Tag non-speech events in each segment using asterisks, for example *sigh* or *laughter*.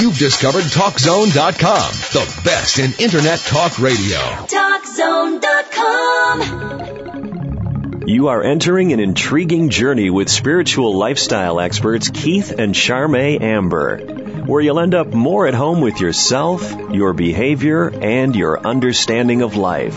You've discovered TalkZone.com, the best in Internet talk radio. TalkZone.com. You are entering an intriguing journey with spiritual lifestyle experts Keith and Charme Amber, where you'll end up more at home with yourself, your behavior, and your understanding of life.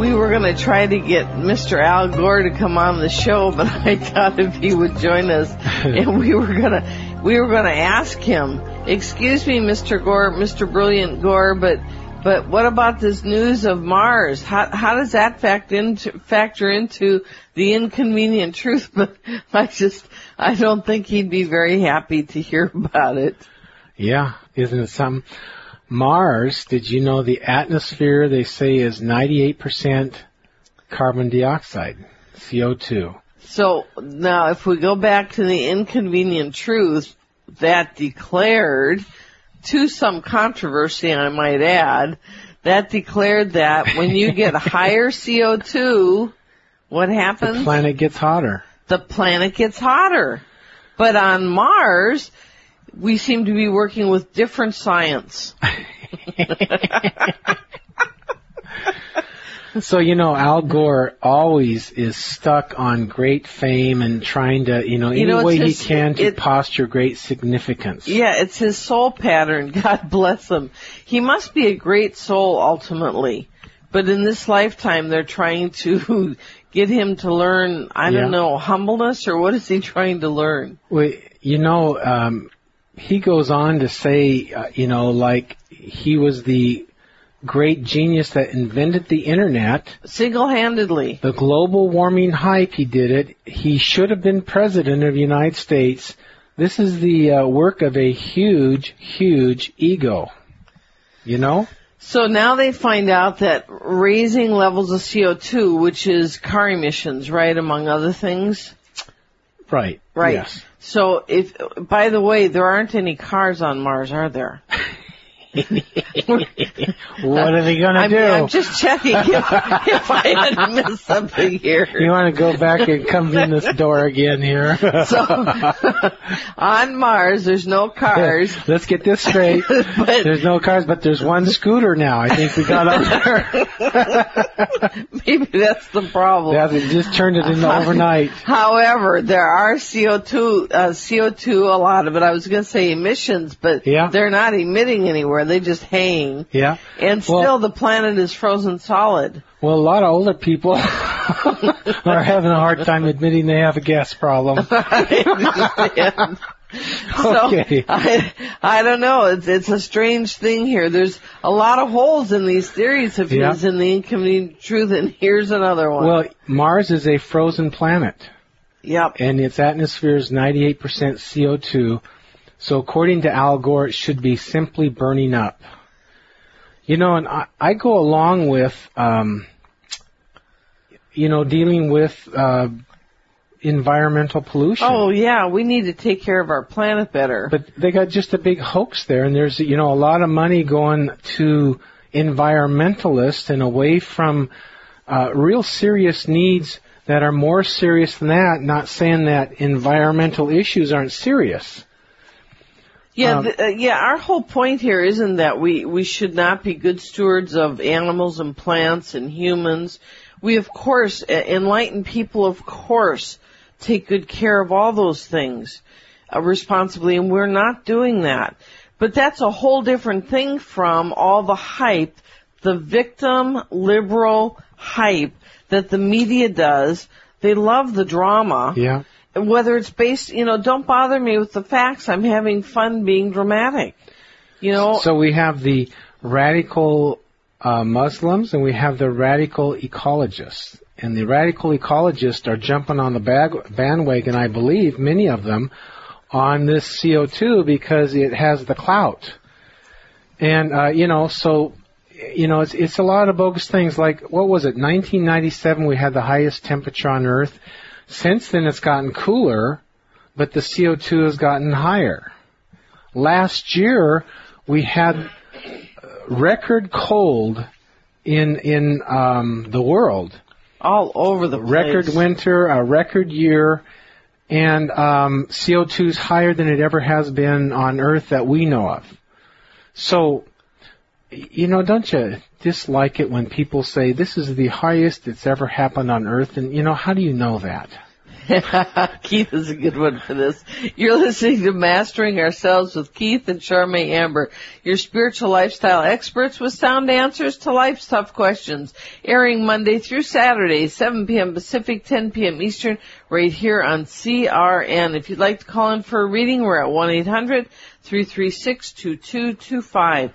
We were going to try to get Mr. Al Gore to come on the show, but *laughs* I thought if he would join us, and we were going to we were going to ask him, "Excuse me, Mr. Gore, Mr. Brilliant Gore, but but what about this news of Mars? How how does that fact into factor into the inconvenient truth?" *laughs* But I just I don't think he'd be very happy to hear about it. Yeah, isn't it something? Mars, did you know the atmosphere they say is 98% carbon dioxide, CO2? So now if we go back to the inconvenient truth that declared to some controversy, I might add, that declared that when you get *laughs* higher CO2, what happens? The planet gets hotter. The planet gets hotter. But on Mars, we seem to be working with different science. *laughs* so you know, Al Gore always is stuck on great fame and trying to, you know, any You know, way his- he can to it- posture great significance. Yeah, it's his soul pattern. *laughs* God bless him. He must be a great soul ultimately. But in this lifetime, they're trying to *laughs* get him to learn, I don't Yeah. know, humbleness or what is he trying to learn? Well, you know, um, he goes on to say, uh, you know, like he was the great genius that invented the internet. Single-handedly. The global warming hype, he did it. He should have been president of the United States. This is the uh, work of a huge, huge ego. You know? So now they find out that raising levels of CO2, which is car emissions, right, among other things, Right. right? Yes. So if, by the way, there aren't any cars on Mars, are there? *laughs* What are they going to do? I'm just checking if, if I had missed something here. you want to go back and come in this door again here? So, *laughs* on Mars, there's no cars. *laughs* Let's get this straight. But- there's no cars, but there's one scooter now. I think we got up there. Maybe that's the problem. Yeah, they just turned it into overnight. However, there are CO2, uh, CO2, a lot of it. I was going to say emissions, but Yeah. they're not emitting anywhere. They just hang. Yeah. And still Well- the planet is frozen solid. Well, a lot of older people *laughs* are having a hard time admitting they have a gas problem. *laughs* So, Okay. I, I don't know. It's, it's a strange thing here. There's a lot of holes in these theories of Yeah. his in the inconvenient truth, and here's another one. Well, Mars is a frozen planet, yep. and its atmosphere is 98% CO2. So according to Al Gore, it should be simply burning up. You know, and I, I go along with, um, you know, dealing with uh, environmental pollution. Oh yeah, we need to take care of our planet better. But they got just a big hoax there, and there's you know a lot of money going to environmentalists and away from uh, real serious needs that are more serious than that. Not saying that environmental issues aren't serious. Yeah, Um, th- uh, yeah. Our whole point here isn't that we we should not be good stewards of animals and plants and humans. We of course enlightened people, of course, take good care of all those things uh, responsibly, and we're not doing that. But that's a whole different thing from all the hype, the victim liberal hype that the media does. They love the drama Yeah. Whether it's based, you know, don't bother me with the facts. I'm having fun being dramatic. You know, So we have the radical uh, Muslims and we have the radical ecologists. And the radical ecologists are jumping on the bag- bandwagon, I believe, many of them, on this CO2 because it has the clout. And uh, you know, so you know, it's it's a lot of bogus things. Like what was it? 1997, we had the highest temperature on Earth. Since then, it's gotten cooler, but the CO2 has gotten higher. Last year, we had record cold in in um, the world. All over the place. Record winter, a record year, and um, CO2 is higher than it ever has been on Earth that we know of. So, you know, don't you dislike it when people say this is the highest that's ever happened on Earth? And you know, how do you know that? *laughs* Keith is a good one for this. You're listening to Mastering Ourselves with Keith and Charme Amber, your spiritual lifestyle experts with sound answers to life's tough questions. Airing Monday through Saturday, 7 p.m. Pacific, 10 p.m. Eastern, right here on CRN. If you'd like to call in for a reading, we're at 1-800-336-2225.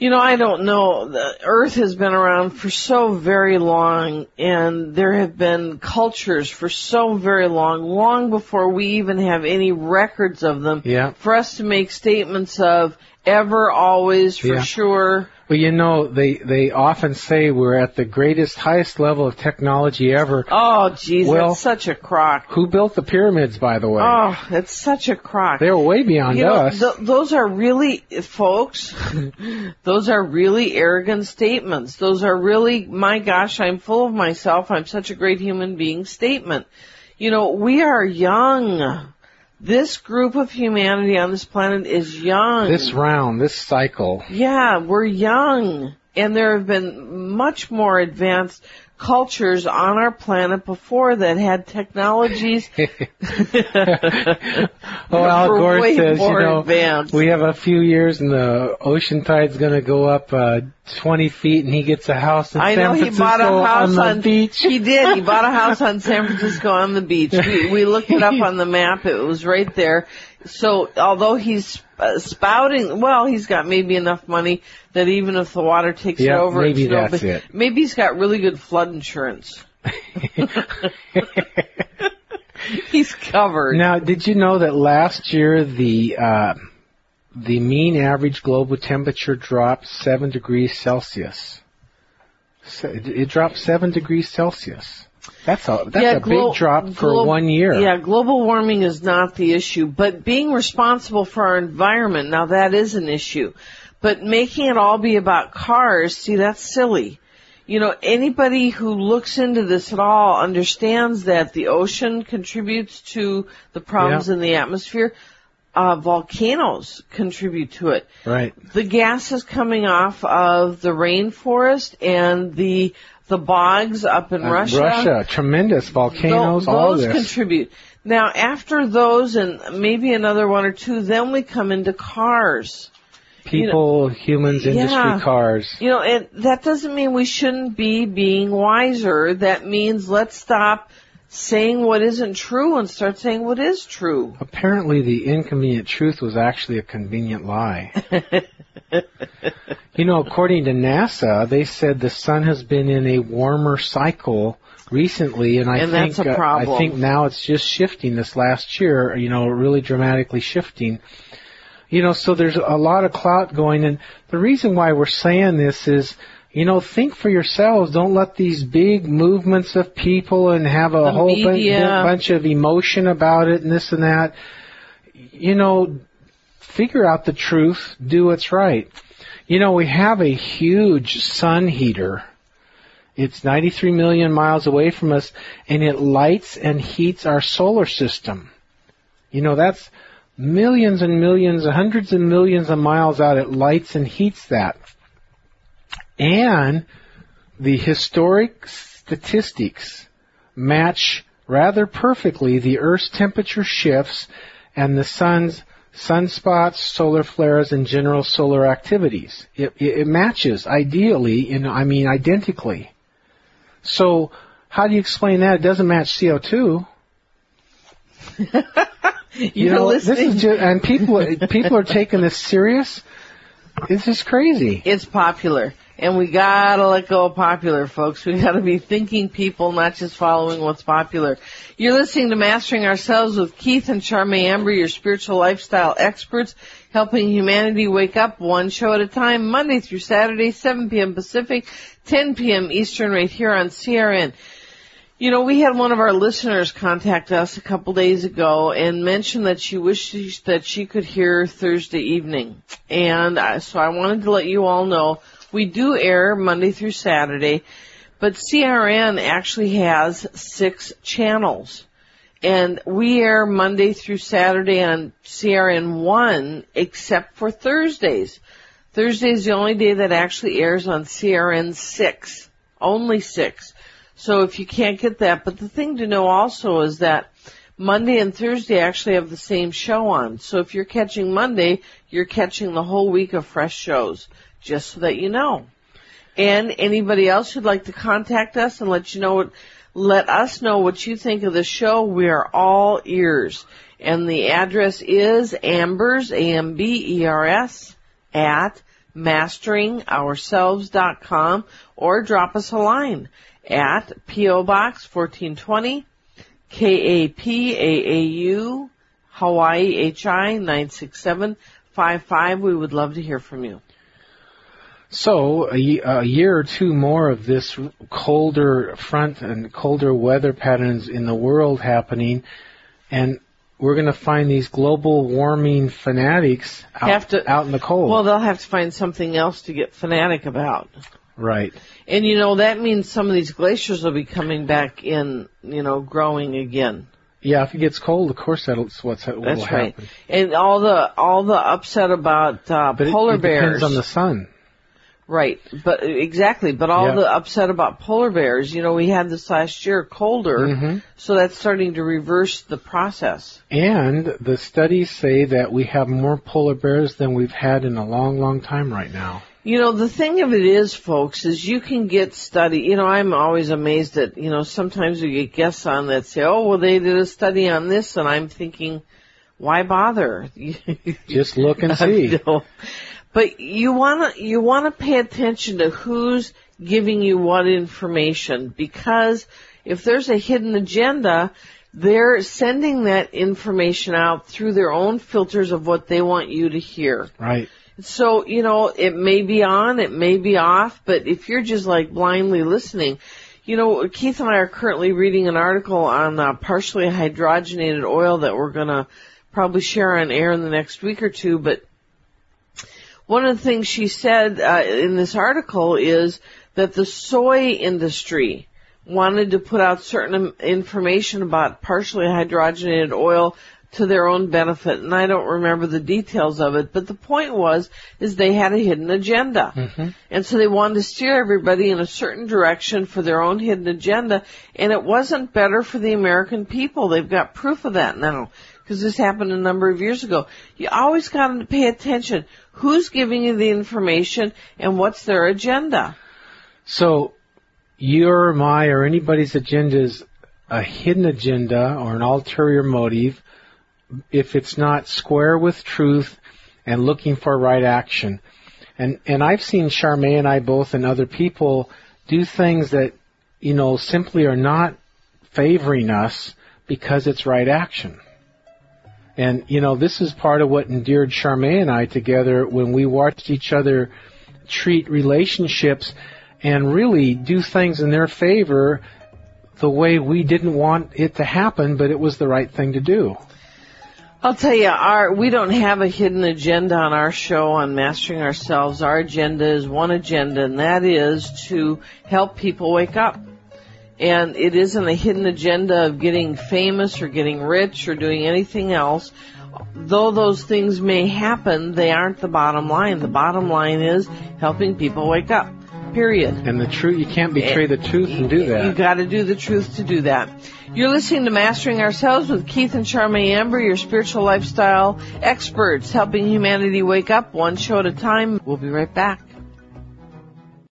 You know, I don't know. The Earth has been around for so very long, and there have been cultures for so very long, long before we even have any records of them. Yeah. For us to make statements of ever, always, for Yeah. sure. Well, you know, they they often say we're at the greatest, highest level of technology ever. Oh, geez, Well- that's such a crock. Who built the pyramids, by the way? Oh, it's such a crock. they were way beyond you know, us. th- those are really, folks, *laughs* those are really arrogant statements. Those are really, my gosh, I'm full of myself, I'm such a great human being statement. You know, we are young. This group of humanity on this planet is young. this round, this cycle. Yeah, we're young. And there have been much more advanced cultures on our planet before that had technologies *laughs* Oh, Al Gore way says, you know, advanced. we have a few years and the ocean tide's going to go up uh, 20 feet, and he gets a house in San Francisco. I San know he Francisco bought a house on the on beach. He did. He bought a house on San Francisco on the beach. We, we looked it up on the map. It was right there. So although he's uh, spouting, well, he's got maybe enough money that even if the water takes Yeah, it over, maybe it's that's it. Maybe he's got really good flood insurance. *laughs* he's covered. Now, did you know that last year the uh, the mean average global temperature dropped seven degrees Celsius? It dropped seven degrees Celsius. That's a that's Yeah, a glo- big drop for glo- one year. Yeah, global warming is not the issue, but being responsible for our environment, now that is an issue. But making it all be about cars, see, that's silly. You know, anybody who looks into this at all understands that the ocean contributes to the problems Yeah. in the atmosphere. Uh, volcanoes contribute to it Right. the gases coming off of the rainforest and the the bogs up in Uh, Russia. Russia, tremendous volcanoes, Tho- all this. contribute. Now, after those and maybe another one or two, then we come into cars. People, humans, industry, Yeah. cars. You know, and that doesn't mean we shouldn't be being wiser. That means let's stop saying what isn't true and start saying what is true. Apparently, the inconvenient truth was actually a convenient lie. *laughs* you know, according to NASA, they said the sun has been in a warmer cycle recently, and I And think that's a uh, problem. I think now it's just shifting. This last year, you know, really dramatically shifting. You know, so there's a lot of clout going, and the reason why we're saying this is. You know, think for yourselves. Don't let these big movements of people and have a The whole bunch of emotion about it and this and that you know, figure out the truth, do what's right. You know, we have a huge sun heater. It's 93 million miles away from us and it lights and heats our solar system. You know, that's millions and millions, hundreds and millions of miles out. It lights and heats that. And the historic statistics match rather perfectly the Earth's temperature shifts and the sun's sunspots, solar flares, and general solar activities. It, it, it matches ideally, in, I mean identically. So how do you explain that? It doesn't match CO2. *laughs* You know, this is just, and people people are taking this serious. This is crazy. it's popular. And we gotta let go of popular, folks. We gotta be thinking people, not just following what's popular. You're listening to Mastering Ourselves with Keith and Charme Amber, your spiritual lifestyle experts, helping humanity wake up one show at a time, Monday through Saturday, 7 p.m. Pacific, 10 p.m. Eastern, right here on CRN. You know, we had one of our listeners contact us a couple days ago and mention that she wished that she could hear Thursday evening. And uh, so I wanted to let you all know we do air Monday through Saturday, but CRN actually has six channels. And we air Monday through Saturday on CRN 1 except for Thursdays. Thursday is the only day that actually airs on CRN 6. Only 6. So if you can't get that, but the thing to know also is that Monday and Thursday actually have the same show on. So if you're catching Monday, you're catching the whole week of fresh shows, just so that you know. And anybody else who'd like to contact us and let you know what, let us know what you think of the show, we are all ears. And the address is Ambers, A-M-B-E-R-S, at masteringourselves.com or drop us a line at P.O. Box 1420, KAPAAU, Hawaii HI 96755. We would love to hear from you. So a, a, year or two more of this colder front and colder weather patterns in the world happening, and we're going to find these global warming fanatics out, to, out in the cold. Well, they'll have to find something else to get fanatic about. Right. And you know, that means some of these glaciers will be coming back in, you know, growing again. Yeah, if it gets cold, of course that's what's what That's will right. happen. And all the all the upset about uh, But it- polar it, bears. depends on the sun. Right, but exactly. But all Yeah. the upset about polar bears, you know, we had this last year colder, Mhm. so that's starting to reverse the process. And the studies say that we have more polar bears than we've had in a long, long time right now. You know, the thing of it is, folks, is you can get study. You know, I'm always amazed that, you know, sometimes we get guests on that say, oh, well, they did a study on this, and I'm thinking, why bother? *laughs* Just look and see. But you wanna, you wanna pay attention to who's giving you what information because if there's a hidden agenda, they're sending that information out through their own filters of what they want you to hear. Right. So, you know, it may be on, it may be off, but if you're just like blindly listening, you know, Keith and I are currently reading an article on uh, partially hydrogenated oil that we're gonna probably share on air in the next week or two, but one of the things she said uh, in this article is that the soy industry wanted to put out certain information about partially hydrogenated oil to their own benefit, and I don't remember the details of it, but the point was, is they had a hidden agenda. Mm-hmm. And so they wanted to steer everybody in a certain direction for their own hidden agenda, and it wasn't better for the American people. They've got proof of that now, because this happened a number of years ago. You always got to pay attention. Who's giving you the information, and what's their agenda? So, your, my, or anybody's agenda is a hidden agenda or an ulterior motive if it's not square with truth and looking for right action. And and I've seen Charme and I both and other people do things that you know simply are not favoring us because it's right action. And you know this is part of what endeared Charme and I together when we watched each other treat relationships and really do things in their favor the way we didn't want it to happen, but it was the right thing to do. I'll tell you, our we don't have a hidden agenda on our show on mastering ourselves. Our agenda is one agenda, and that is to help people wake up. And it isn't a hidden agenda of getting famous or getting rich or doing anything else. Though those things may happen, they aren't the bottom line. The bottom line is helping people wake up. Period. And the truth, you can't betray the truth and do that. You gotta do the truth to do that. You're listening to Mastering Ourselves with Keith and Charme Amber, your spiritual lifestyle experts, helping humanity wake up one show at a time. We'll be right back.